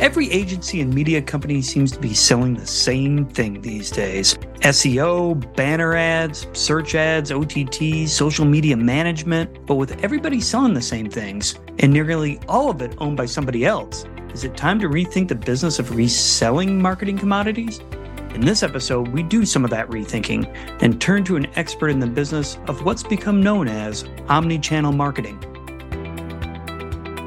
Every agency and media company seems to be selling the same thing these days SEO, banner ads, search ads, OTT, social media management. But with everybody selling the same things, and nearly all of it owned by somebody else, is it time to rethink the business of reselling marketing commodities? In this episode, we do some of that rethinking and turn to an expert in the business of what's become known as omni-channel marketing.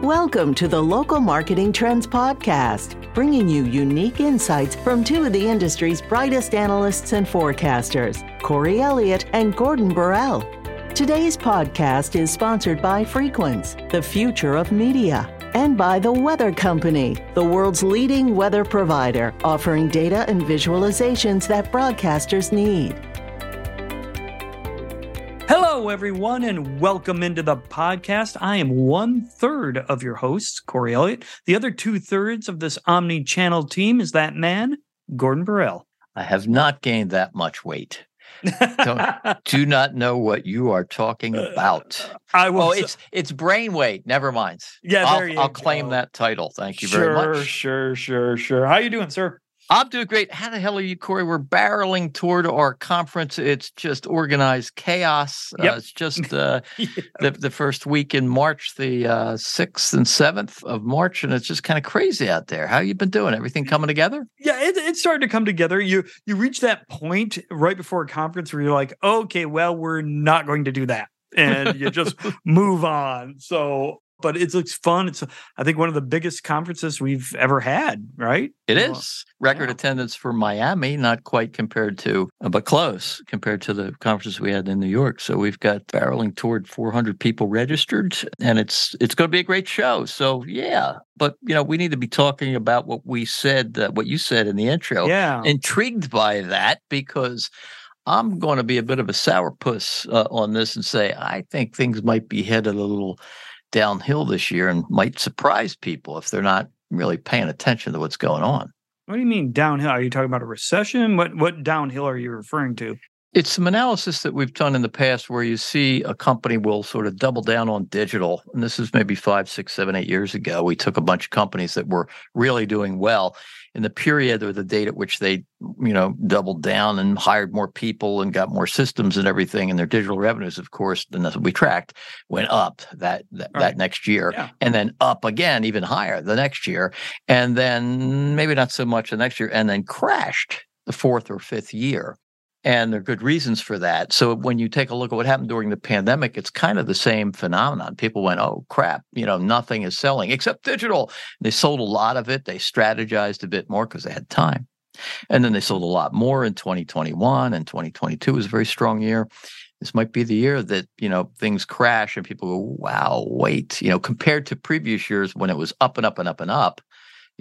Welcome to the Local Marketing Trends Podcast, bringing you unique insights from two of the industry's brightest analysts and forecasters, Corey Elliott and Gordon Borrell. Today's podcast is sponsored by Frequence, the future of media, and by The Weather Company, the world's leading weather provider, offering data and visualizations that broadcasters need. Hello, everyone, and welcome into the podcast. I am one third of your hosts, Corey Elliott. The other two thirds of this omni channel team is that man, Gordon Borrell. I have not gained that much weight. do not know what you are talking uh, about. I will. Oh, it's it's brain weight. Never mind. Yeah, I'll, I'll claim that title. Thank you sure, very much. Sure, sure, sure. Sure. How you doing, sir? I'm doing great. How the hell are you, Corey? We're barreling toward our conference. It's just organized chaos. Yep. Uh, it's just uh, yeah. the, the first week in March, the uh, 6th and 7th of March, and it's just kind of crazy out there. How you been doing? Everything coming together? Yeah, it, it's starting to come together. You you reach that point right before a conference where you're like, okay, well, we're not going to do that. And you just move on. So but it looks fun. It's I think one of the biggest conferences we've ever had, right? It Well, is record yeah. attendance for Miami, not quite compared to, uh, but close compared to the conferences we had in New York. So we've got barreling toward 400 people registered, and it's it's going to be a great show. So yeah, but you know we need to be talking about what we said, uh, what you said in the intro. Yeah. Intrigued by that because. I'm going to be a bit of a sourpuss uh, on this and say I think things might be headed a little downhill this year and might surprise people if they're not really paying attention to what's going on. What do you mean downhill? Are you talking about a recession? What what downhill are you referring to? It's some analysis that we've done in the past where you see a company will sort of double down on digital. And this is maybe five, six, seven, eight years ago. We took a bunch of companies that were really doing well in the period or the date at which they, you know, doubled down and hired more people and got more systems and everything. And their digital revenues, of course, and that's what we tracked, went up that that, Right. that next year. Yeah. And then up again, even higher the next year. And then maybe not so much the next year, and then crashed the fourth or fifth year. And there are good reasons for that. So when you take a look at what happened during the pandemic, it's kind of the same phenomenon. People went, oh, crap, you know, nothing is selling except digital. They sold a lot of it. They strategized a bit more because they had time. And then they sold a lot more in 2021 and 2022 was a very strong year. This might be the year that, you know, things crash and people go, wow, wait, you know, compared to previous years when it was up and up and up and up,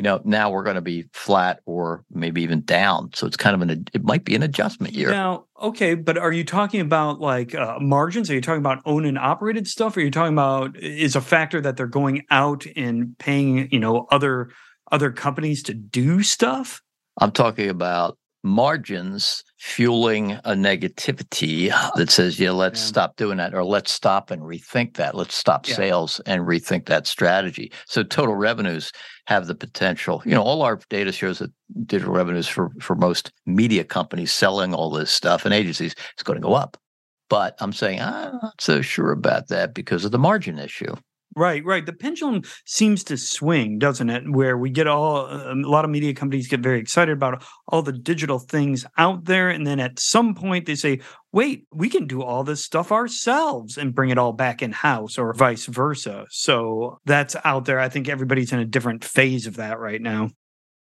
you know, now we're going to be flat or maybe even down. So it's kind of an, it might be an adjustment year. Now, okay, but are you talking about like uh, margins? Are you talking about owned and operated stuff? Are you talking about is a factor that they're going out and paying, you know, other other companies to do stuff? I'm talking about margins fueling a negativity that says, yeah, let's Yeah. stop doing that, or let's stop and rethink that. Let's stop Yeah. sales and rethink that strategy. So total revenues have the potential. You know, all our data shows that digital revenues for for most media companies selling all this stuff and agencies is going to go up. But I'm saying I'm not so sure about that because of the margin issue. Right, right. The pendulum seems to swing, doesn't it? Where we get all uh, a lot of media companies get very excited about all the digital things out there, and then at some point they say, "Wait, we can do all this stuff ourselves and bring it all back in house," or vice versa. So that's out there. I think everybody's in a different phase of that right now.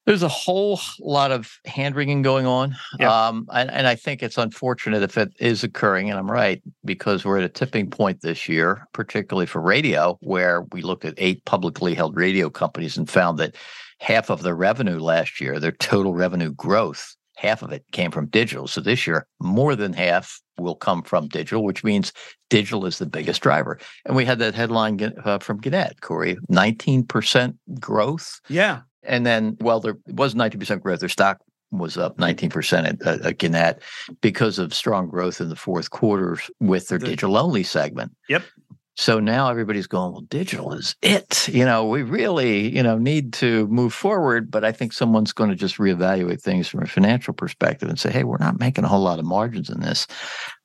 There's a whole lot of hand wringing going on. Yeah. Um, and, and I think it's unfortunate if it is occurring, and I'm right, because we're at a tipping point this year, particularly for radio, where we looked at eight publicly held radio companies and found that half of their revenue last year, their total revenue growth, half of it came from digital. So this year, more than half will come from digital, which means digital is the biggest driver. And we had that headline uh, from Gannett, Corey 19% growth Yeah, and then, well, there was 19% growth. Their stock was up 19% at, at, at Gannett because of strong growth in the fourth quarter with their The- digital only segment. Yep. So now everybody's going, well, digital is it. You know, we really, you know, need to move forward. But I think someone's going to just reevaluate things from a financial perspective and say, hey, we're not making a whole lot of margins in this.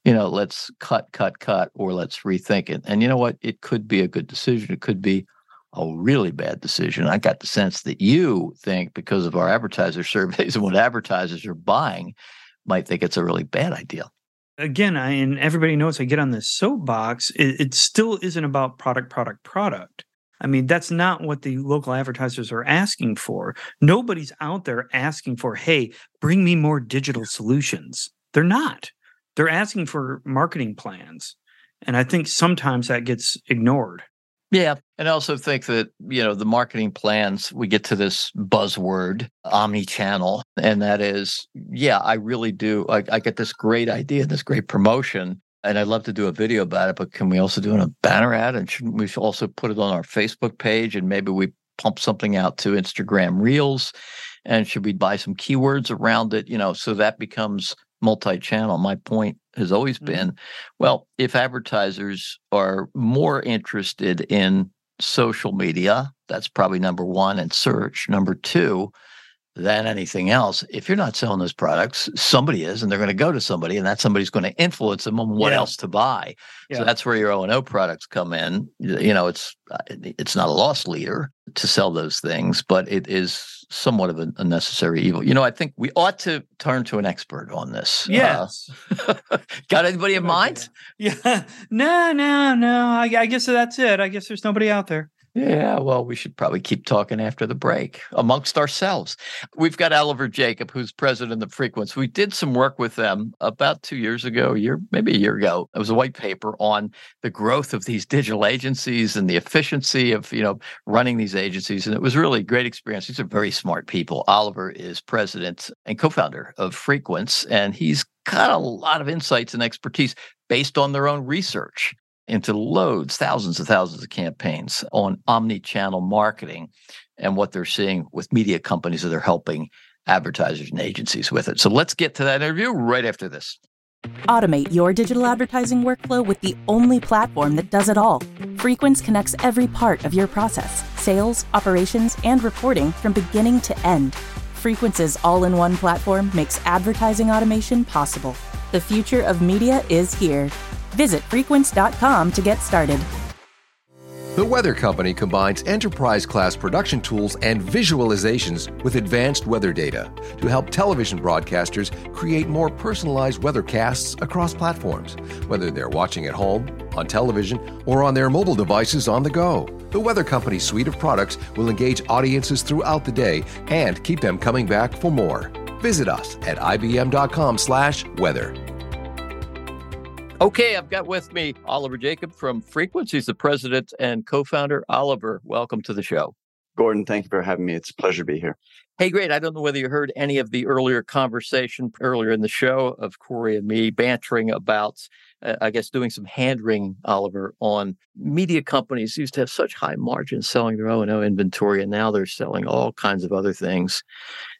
You know, let's cut, cut, cut, or let's rethink it. And you know what? It could be a good decision. It could be a really bad decision. I got the sense that you think because of our advertiser surveys and what advertisers are buying, might think it's a really bad idea again, I and everybody knows I get on this soapbox. It, it still isn't about product, product, product. I mean, that's not what the local advertisers are asking for. Nobody's out there asking for, hey, bring me more digital solutions. They're not. They're asking for marketing plans. And I think sometimes that gets ignored. Yeah. And I also think that, you know, the marketing plans, we get to this buzzword, omni channel. And that is, yeah, I really do. I, I get this great idea, this great promotion. And I'd love to do a video about it, but can we also do a banner ad? And shouldn't we also put it on our Facebook page? And maybe we pump something out to Instagram Reels? And should we buy some keywords around it? You know, so that becomes multi-channel. My point has always mm-hmm. been, well, if advertisers are more interested in social media, that's probably number one, and search. Number two, than anything else. If you're not selling those products, somebody is, and they're going to go to somebody, and that somebody's going to influence them on what yeah. else to buy. Yeah. So that's where your O and O products come in. You know, it's uh, it's not a loss leader to sell those things, but it is somewhat of a, necessary evil. You know, I think we ought to turn to an expert on this. Uh, yes. Uh, got anybody in mind? Yeah. No, no, no. I, I guess that's it. I guess there's nobody out there. Yeah, well, we should probably keep talking after the break amongst ourselves. We've got Oliver Jacob, who's president of Frequence. We did some work with them about two years ago, year, maybe a year ago. It was a white paper on the growth of these digital agencies and the efficiency of, you know, running these agencies. And it was really a great experience. These are very smart people. Oliver is president and co-founder of Frequence, and he's got a lot of insights and expertise based on their own research into loads, thousands and thousands of campaigns on omni-channel marketing and what they're seeing with media companies that are helping advertisers and agencies with it. So let's get to that interview right after this. Automate your digital advertising workflow with the only platform that does it all. Frequence connects every part of your process sales, operations, and reporting from beginning to end. Frequence's all in one platform makes advertising automation possible. The future of media is here. Visit frequence.com to get started. The Weather Company combines enterprise class production tools and visualizations with advanced weather data to help television broadcasters create more personalized weathercasts across platforms, whether they're watching at home, on television, or on their mobile devices on the go. The Weather Company's suite of products will engage audiences throughout the day and keep them coming back for more. Visit us at ibm.com/weather. Okay, I've got with me Oliver Jacob from Frequence. He's the president and co founder. Oliver, welcome to the show. Gordon, thank you for having me. It's a pleasure to be here. Hey, great. I don't know whether you heard any of the earlier conversation earlier in the show of Corey and me bantering about, uh, I guess, doing some hand wringing, Oliver, on media companies used to have such high margins selling their O&O inventory, and now they're selling all kinds of other things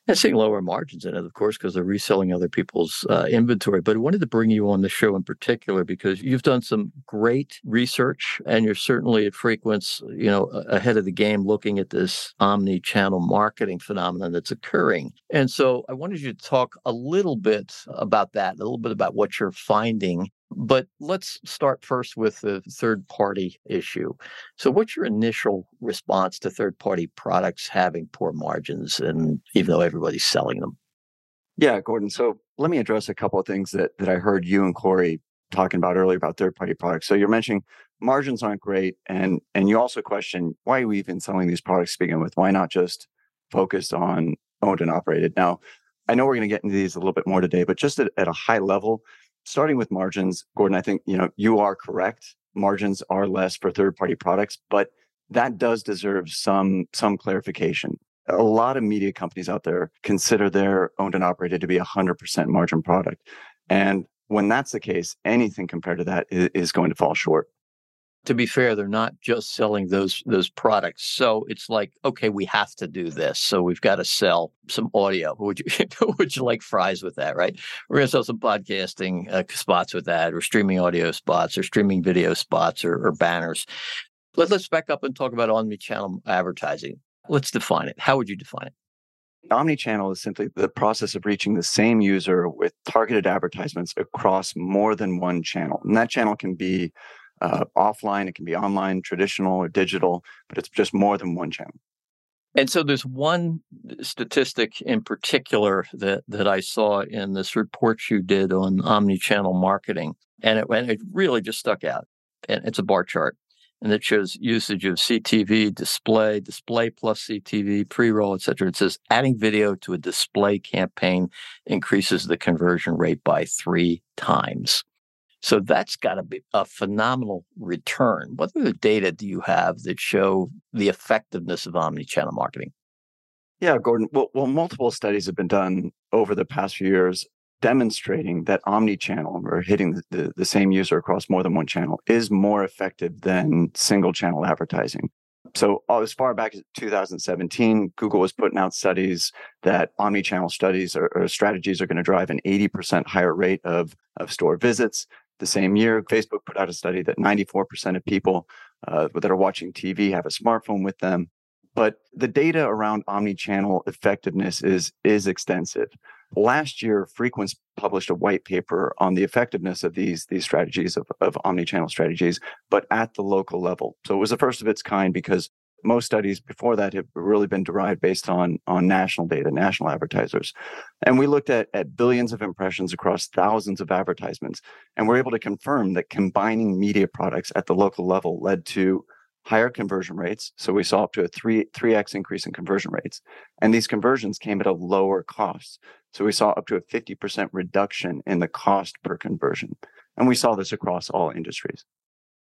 and seeing lower margins in it, of course, because they're reselling other people's uh, inventory. But I wanted to bring you on the show in particular because you've done some great research, and you're certainly at Frequence, you know, ahead of the game, looking at this omni-channel marketing phenomenon that's occurring. And so I wanted you to talk a little bit about that, a little bit about what you're finding but let's start first with the third party issue. So, what's your initial response to third party products having poor margins, and even though everybody's selling them? Yeah, Gordon. So, let me address a couple of things that, that I heard you and Corey talking about earlier about third party products. So, you're mentioning margins aren't great, and and you also question why are we even selling these products to begin with? Why not just focus on owned and operated? Now, I know we're going to get into these a little bit more today, but just at, at a high level, starting with margins, Gordon, I think you know you are correct. Margins are less for third-party products, but that does deserve some some clarification. A lot of media companies out there consider their owned and operated to be a 100% margin product. And when that's the case, anything compared to that is, is going to fall short. To be fair, they're not just selling those those products. So it's like, okay, we have to do this. So we've got to sell some audio. Would you would you like fries with that? Right? We're to sell some podcasting uh, spots with that, or streaming audio spots, or streaming video spots, or, or banners. Let, let's back up and talk about omni-channel advertising. Let's define it. How would you define it? Omnichannel is simply the process of reaching the same user with targeted advertisements across more than one channel. And that channel can be uh, offline, it can be online, traditional, or digital, but it's just more than one channel. And so there's one statistic in particular that, that I saw in this report you did on omni-channel marketing, and it, and it really just stuck out. And it's a bar chart, and it shows usage of CTV, display, display plus CTV, pre-roll, et cetera. It says adding video to a display campaign increases the conversion rate by three times. So that's got to be a phenomenal return. What other data do you have that show the effectiveness of omni-channel marketing? Yeah, Gordon. Well, well, multiple studies have been done over the past few years demonstrating that omni-channel or hitting the, the, the same user across more than one channel is more effective than single channel advertising. So as far back as 2017, Google was putting out studies that omni-channel studies or, or strategies are going to drive an 80% higher rate of, of store visits. The same year, Facebook put out a study that 94% of people uh, that are watching TV have a smartphone with them. But the data around omni-channel effectiveness is is extensive. Last year, Frequence published a white paper on the effectiveness of these these strategies of, of omni-channel strategies, but at the local level. So it was the first of its kind because most studies before that have really been derived based on on national data, national advertisers. And we looked at, at billions of impressions across thousands of advertisements, and we're able to confirm that combining media products at the local level led to higher conversion rates. So we saw up to a three three x increase in conversion rates, and these conversions came at a lower cost. So we saw up to a 50% reduction in the cost per conversion. And we saw this across all industries.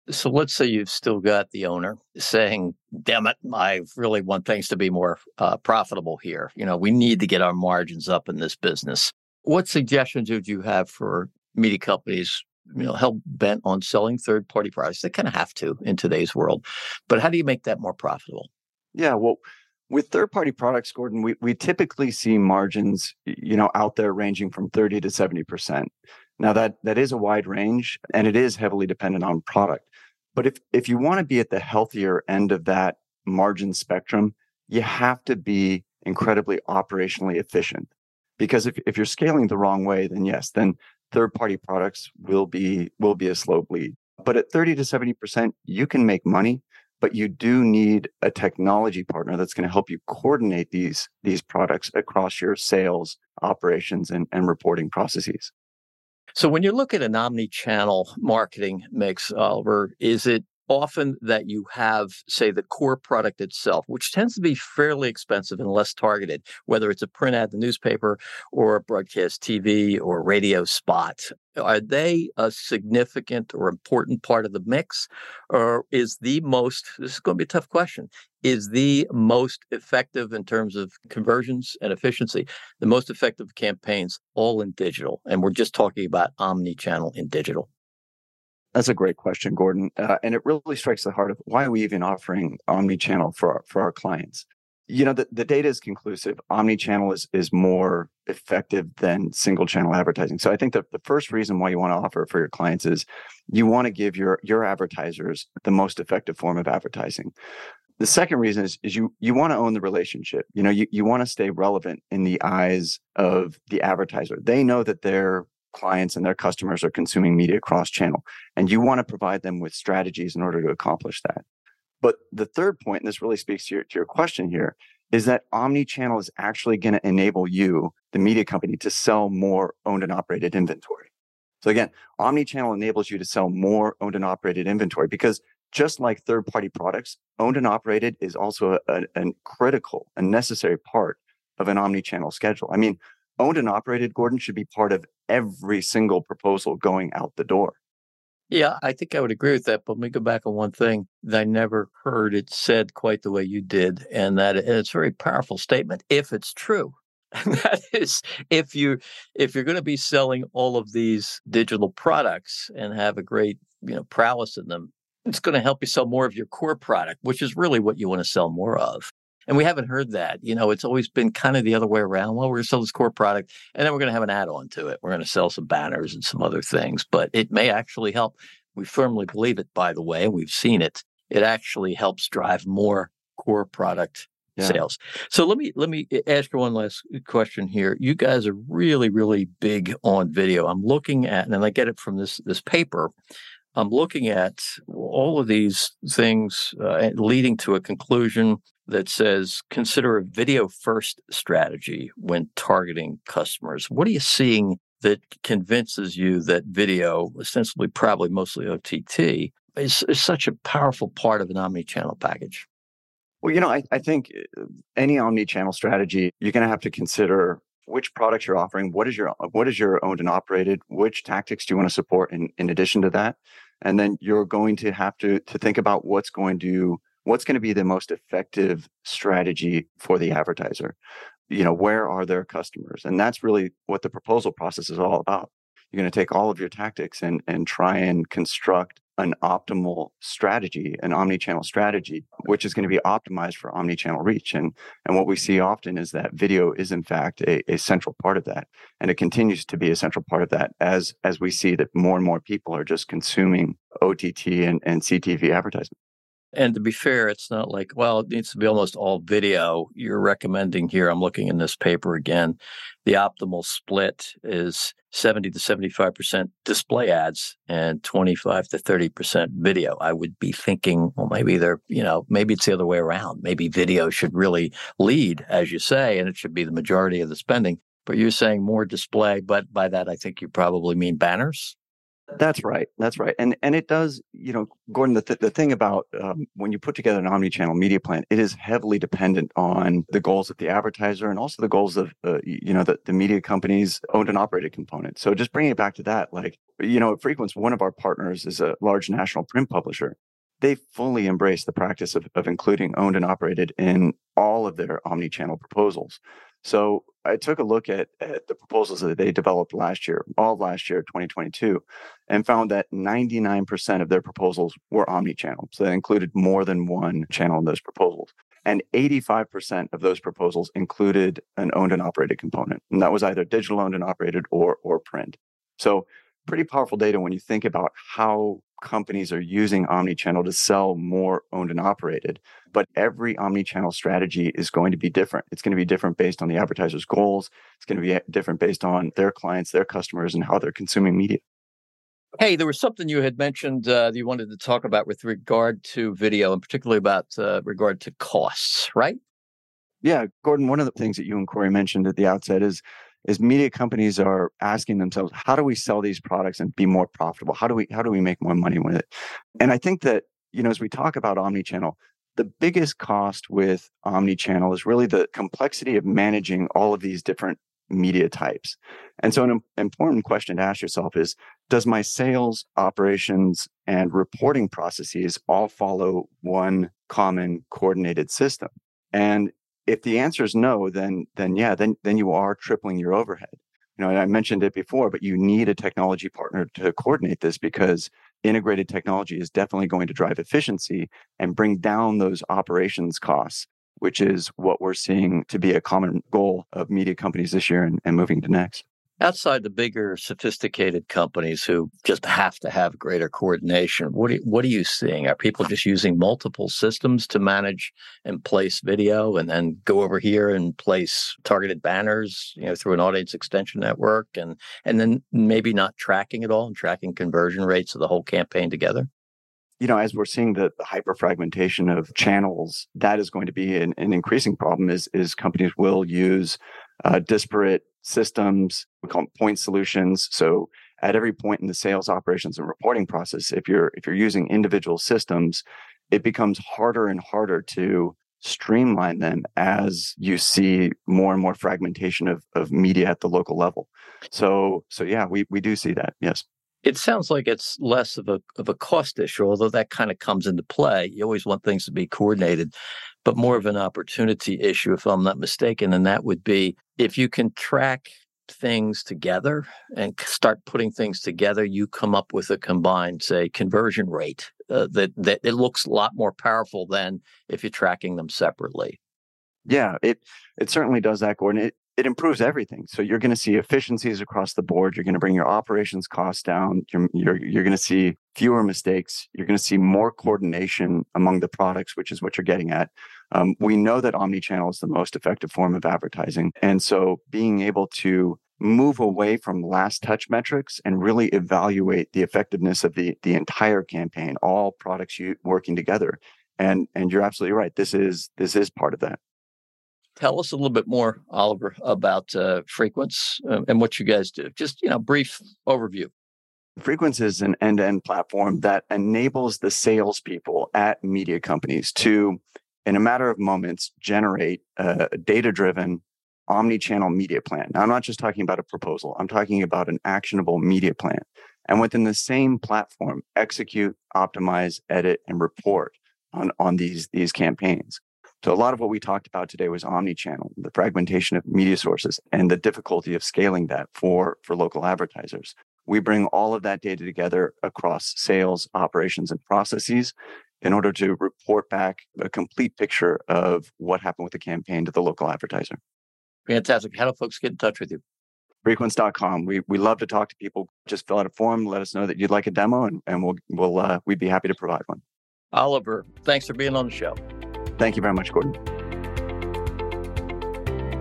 So let's say you've still got the owner saying, damn it, I really want things to be more uh, profitable here. You know, we need to get our margins up in this business. What suggestions would you have for media companies, you know, hell bent on selling third party products? They kind of have to in today's world. But how do you make that more profitable? Yeah, well, with third party products, Gordon, we, we typically see margins, you know, out there ranging from 30 to 70%. Now that that is a wide range and it is heavily dependent on product. But if if you want to be at the healthier end of that margin spectrum, you have to be incredibly operationally efficient. Because if, if you're scaling the wrong way, then yes, then third party products will be will be a slow bleed. But at 30 to 70%, you can make money, but you do need a technology partner that's going to help you coordinate these these products across your sales, operations, and, and reporting processes. So when you look at an omni-channel marketing mix, Oliver, is it often that you have, say, the core product itself, which tends to be fairly expensive and less targeted, whether it's a print ad, the newspaper, or a broadcast TV or radio spot. Are they a significant or important part of the mix? Or is the most, this is going to be a tough question, is the most effective in terms of conversions and efficiency, the most effective campaigns all in digital? And we're just talking about omni channel in digital. That's a great question, Gordon. Uh, and it really strikes the heart of why are we even offering omni-channel for our, for our clients? You know, the, the data is conclusive. Omni-channel is, is more effective than single channel advertising. So I think that the first reason why you want to offer for your clients is you want to give your, your advertisers the most effective form of advertising. The second reason is, is you you want to own the relationship. You know, you, you want to stay relevant in the eyes of the advertiser. They know that they're clients and their customers are consuming media cross channel. And you want to provide them with strategies in order to accomplish that. But the third point, and this really speaks to your, to your question here, is that omni-channel is actually going to enable you, the media company, to sell more owned and operated inventory. So again, omni-channel enables you to sell more owned and operated inventory because just like third-party products, owned and operated is also a, a, a critical and necessary part of an omni-channel schedule. I mean, owned and operated, Gordon, should be part of every single proposal going out the door. Yeah, I think I would agree with that. But let me go back on one thing that I never heard it said quite the way you did, and that and it's a very powerful statement if it's true. And that is if you if you're going to be selling all of these digital products and have a great you know prowess in them, it's going to help you sell more of your core product, which is really what you want to sell more of. And we haven't heard that. You know, it's always been kind of the other way around. Well, we're going to sell this core product and then we're going to have an add on to it. We're going to sell some banners and some other things, but it may actually help. We firmly believe it, by the way, we've seen it. It actually helps drive more core product yeah. sales. So let me let me ask you one last question here. You guys are really really big on video. I'm looking at and I get it from this this paper. I'm looking at all of these things uh, leading to a conclusion that says consider a video first strategy when targeting customers. What are you seeing that convinces you that video, ostensibly probably mostly OTT, is, is such a powerful part of an omni-channel package? Well, you know, I, I think uh, any omni-channel strategy, you're going to have to consider which products you're offering, what is your what is your owned and operated, which tactics do you want to support in, in addition to that, and then you're going to have to to think about what's going to what's going to be the most effective strategy for the advertiser? You know where are their customers? And that's really what the proposal process is all about. You're going to take all of your tactics and and try and construct an optimal strategy an omni-channel strategy which is going to be optimized for omni-channel reach. And and what we see often is that video is in fact a, a central part of that. And it continues to be a central part of that as as we see that more and more people are just consuming ott and, and ctv advertising and to be fair, it's not like, well, it needs to be almost all video. You're recommending here, I'm looking in this paper again, the optimal split is 70 to 75% display ads and 25 to 30% video. I would be thinking, well, maybe they're, you know, maybe it's the other way around. Maybe video should really lead, as you say, and it should be the majority of the spending. But you're saying more display, but by that, I think you probably mean banners. That's right. That's right. And and it does, you know, Gordon. The th- the thing about um, when you put together an omni-channel media plan, it is heavily dependent on the goals of the advertiser and also the goals of uh, you know the the media company's owned and operated component. So just bringing it back to that, like you know, at Frequence, one of our partners is a large national print publisher. They fully embrace the practice of, of including owned and operated in all of their omni-channel proposals. So I took a look at, at the proposals that they developed last year, all last year, 2022, and found that 99% of their proposals were omni-channel. So they included more than one channel in those proposals. And 85% of those proposals included an owned and operated component. And that was either digital owned and operated or, or print. So pretty powerful data when you think about how companies are using omni-channel to sell more owned and operated but every omni-channel strategy is going to be different. It's going to be different based on the advertiser's goals. It's going to be different based on their clients their customers and how they're consuming media. Hey there was something you had mentioned uh, that you wanted to talk about with regard to video and particularly about uh, regard to costs right? Yeah gordon one of the things that you and corey mentioned at the outset is is media companies are asking themselves how do we sell these products and be more profitable? How do we how do we make more money with it? And i think that you know as we talk about omni-channel the biggest cost with omni-channel is really the complexity of managing all of these different media types. And so an important question to ask yourself is does my sales operations and reporting processes all follow one common coordinated system? And if the answer is no, then then yeah, then then you are tripling your overhead. You know, I mentioned it before, but you need a technology partner to coordinate this because integrated technology is definitely going to drive efficiency and bring down those operations costs, which is what we're seeing to be a common goal of media companies this year and, and moving to next outside the bigger sophisticated companies who just have to have greater coordination what are, what are you seeing are people just using multiple systems to manage and place video and then go over here and place targeted banners you know through an audience extension network and and then maybe not tracking it all and tracking conversion rates of the whole campaign together you know, as we're seeing the, the hyper fragmentation of channels, that is going to be an, an increasing problem. Is is companies will use uh, disparate systems. We call them point solutions. So at every point in the sales operations and reporting process, if you're if you're using individual systems, it becomes harder and harder to streamline them as you see more and more fragmentation of, of media at the local level. So so yeah, we, we do see that. Yes. It sounds like it's less of a of a cost issue, although that kind of comes into play. You always want things to be coordinated, but more of an opportunity issue, if I'm not mistaken. And that would be if you can track things together and start putting things together, you come up with a combined, say, conversion rate uh, that that it looks a lot more powerful than if you're tracking them separately. Yeah, it it certainly does that, Gordon. It it improves everything. So you're going to see efficiencies across the board. You're going to bring your operations costs down. You're you're, you're going to see fewer mistakes. You're going to see more coordination among the products, which is what you're getting at. Um, we know that omnichannel is the most effective form of advertising, and so being able to move away from last touch metrics and really evaluate the effectiveness of the the entire campaign, all products you working together. And and you're absolutely right. This is this is part of that. Tell us a little bit more, Oliver, about uh, Frequence uh, and what you guys do. Just you know, brief overview. Frequence is an end-to-end platform that enables the salespeople at media companies to, in a matter of moments, generate a data-driven omni-channel media plan. Now, I'm not just talking about a proposal. I'm talking about an actionable media plan. And within the same platform, execute, optimize, edit, and report on, on these, these campaigns. So a lot of what we talked about today was omni-channel, the fragmentation of media sources and the difficulty of scaling that for, for local advertisers. We bring all of that data together across sales, operations, and processes in order to report back a complete picture of what happened with the campaign to the local advertiser. Fantastic. How do folks get in touch with you? Frequence.com. We we love to talk to people. Just fill out a form, let us know that you'd like a demo, and, and we'll we'll uh, we'd be happy to provide one. Oliver, thanks for being on the show. Thank you very much, Gordon.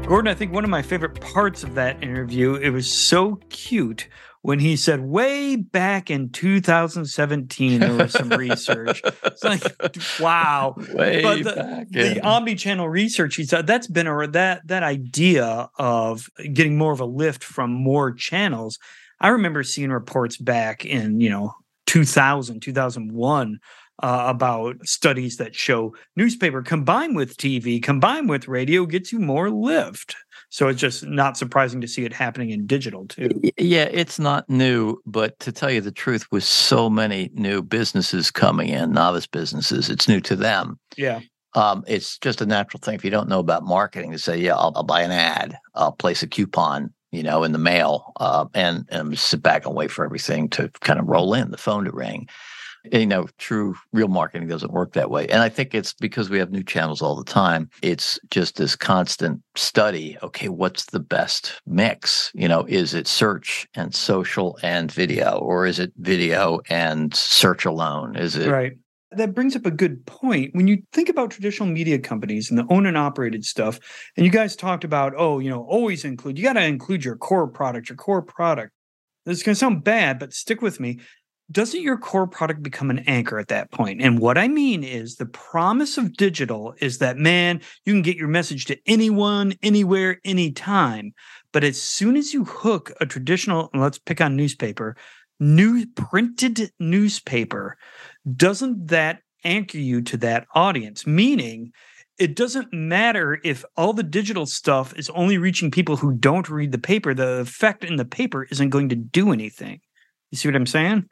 Gordon, I think one of my favorite parts of that interview, it was so cute when he said way back in 2017 there was some research. It's like wow. Way but the, back. the yeah. omni-channel research he said that's been a that that idea of getting more of a lift from more channels. I remember seeing reports back in, you know, 2000, 2001 uh, about studies that show newspaper combined with TV, combined with radio gets you more lift. So it's just not surprising to see it happening in digital too. Yeah, it's not new, but to tell you the truth, with so many new businesses coming in, novice businesses, it's new to them. Yeah. Um, it's just a natural thing if you don't know about marketing to say, yeah, I'll, I'll buy an ad, I'll place a coupon, you know, in the mail, uh, and and sit back and wait for everything to kind of roll in, the phone to ring. Eh, you know, true real marketing doesn't work that way. And I think it's because we have new channels all the time. It's just this constant study. Okay, what's the best mix? You know, is it search and social and video, or is it video and search alone? Is it Right. That brings up a good point. When you think about traditional media companies and the owned and operated stuff, and you guys talked about, oh, you know, always include, you got to include your core product, your core product. This is going to sound bad, but stick with me. Doesn't your core product become an anchor at that point? And what I mean is the promise of digital is that, man, you can get your message to anyone, anywhere, anytime. But as soon as you hook a traditional, let's pick on newspaper, new printed newspaper, doesn't that anchor you to that audience? Meaning, it doesn't matter if all the digital stuff is only reaching people who don't read the paper, the effect in the paper isn't going to do anything. You see what I'm saying?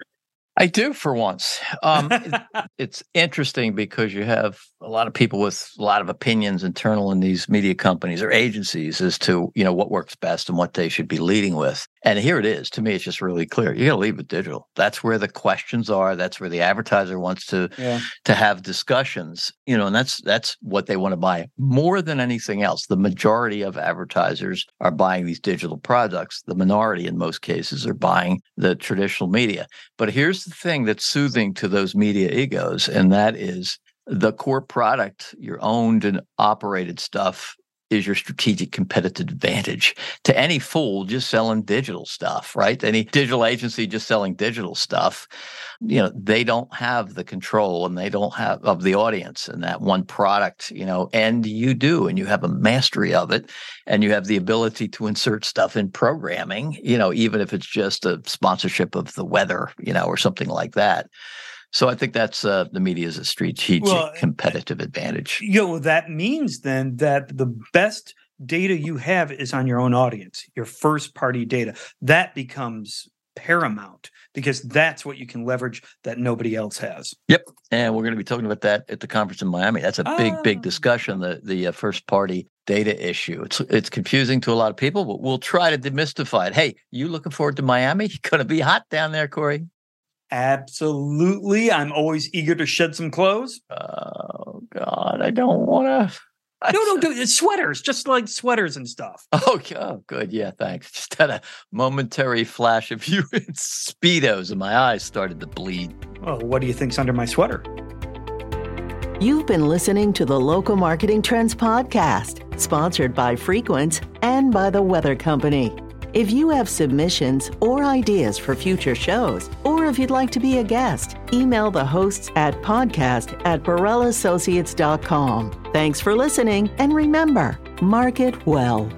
I do for once. Um, it's interesting because you have a lot of people with a lot of opinions internal in these media companies or agencies as to you know what works best and what they should be leading with. And here it is. To me, it's just really clear. You got to lead with digital. That's where the questions are. That's where the advertiser wants to yeah. to have discussions. You know, and that's that's what they want to buy more than anything else. The majority of advertisers are buying these digital products. The minority, in most cases, are buying the traditional media. But here's the thing that's soothing to those media egos, and that is the core product, your owned and operated stuff, is your strategic competitive advantage. To any fool just selling digital stuff, right? Any digital agency just selling digital stuff, you know, they don't have the control and they don't have of the audience and that one product, you know, and you do, and you have a mastery of it, and you have the ability to insert stuff in programming, you know, even if it's just a sponsorship of the weather, you know, or something like that. So I think that's uh, the media's a strategic Well, competitive advantage. You know, that means then that the best data you have is on your own audience, your first party data. That becomes paramount because that's what you can leverage that nobody else has. Yep, and we're going to be talking about that at the conference in Miami. That's a big, big Ah. discussion. The the uh, first party data issue. It's it's confusing to a lot of people, but we'll try to demystify it. Hey, you looking forward to Miami? Going to be hot down there, Corey. Absolutely. I'm always eager to shed some clothes. Oh God, I don't want to. No, no, do sweaters, just like sweaters and stuff. Oh, oh, good. Yeah, thanks. Just had a momentary flash of you in speedos, and my eyes started to bleed. Well, what do you think's under my sweater? You've been listening to the Local Marketing Trends Podcast, sponsored by Frequence and by the Weather Company. If you have submissions or ideas for future shows, or if you'd like to be a guest, email the hosts at podcast at BorrellAssociates.com. Thanks for listening, and remember, market well.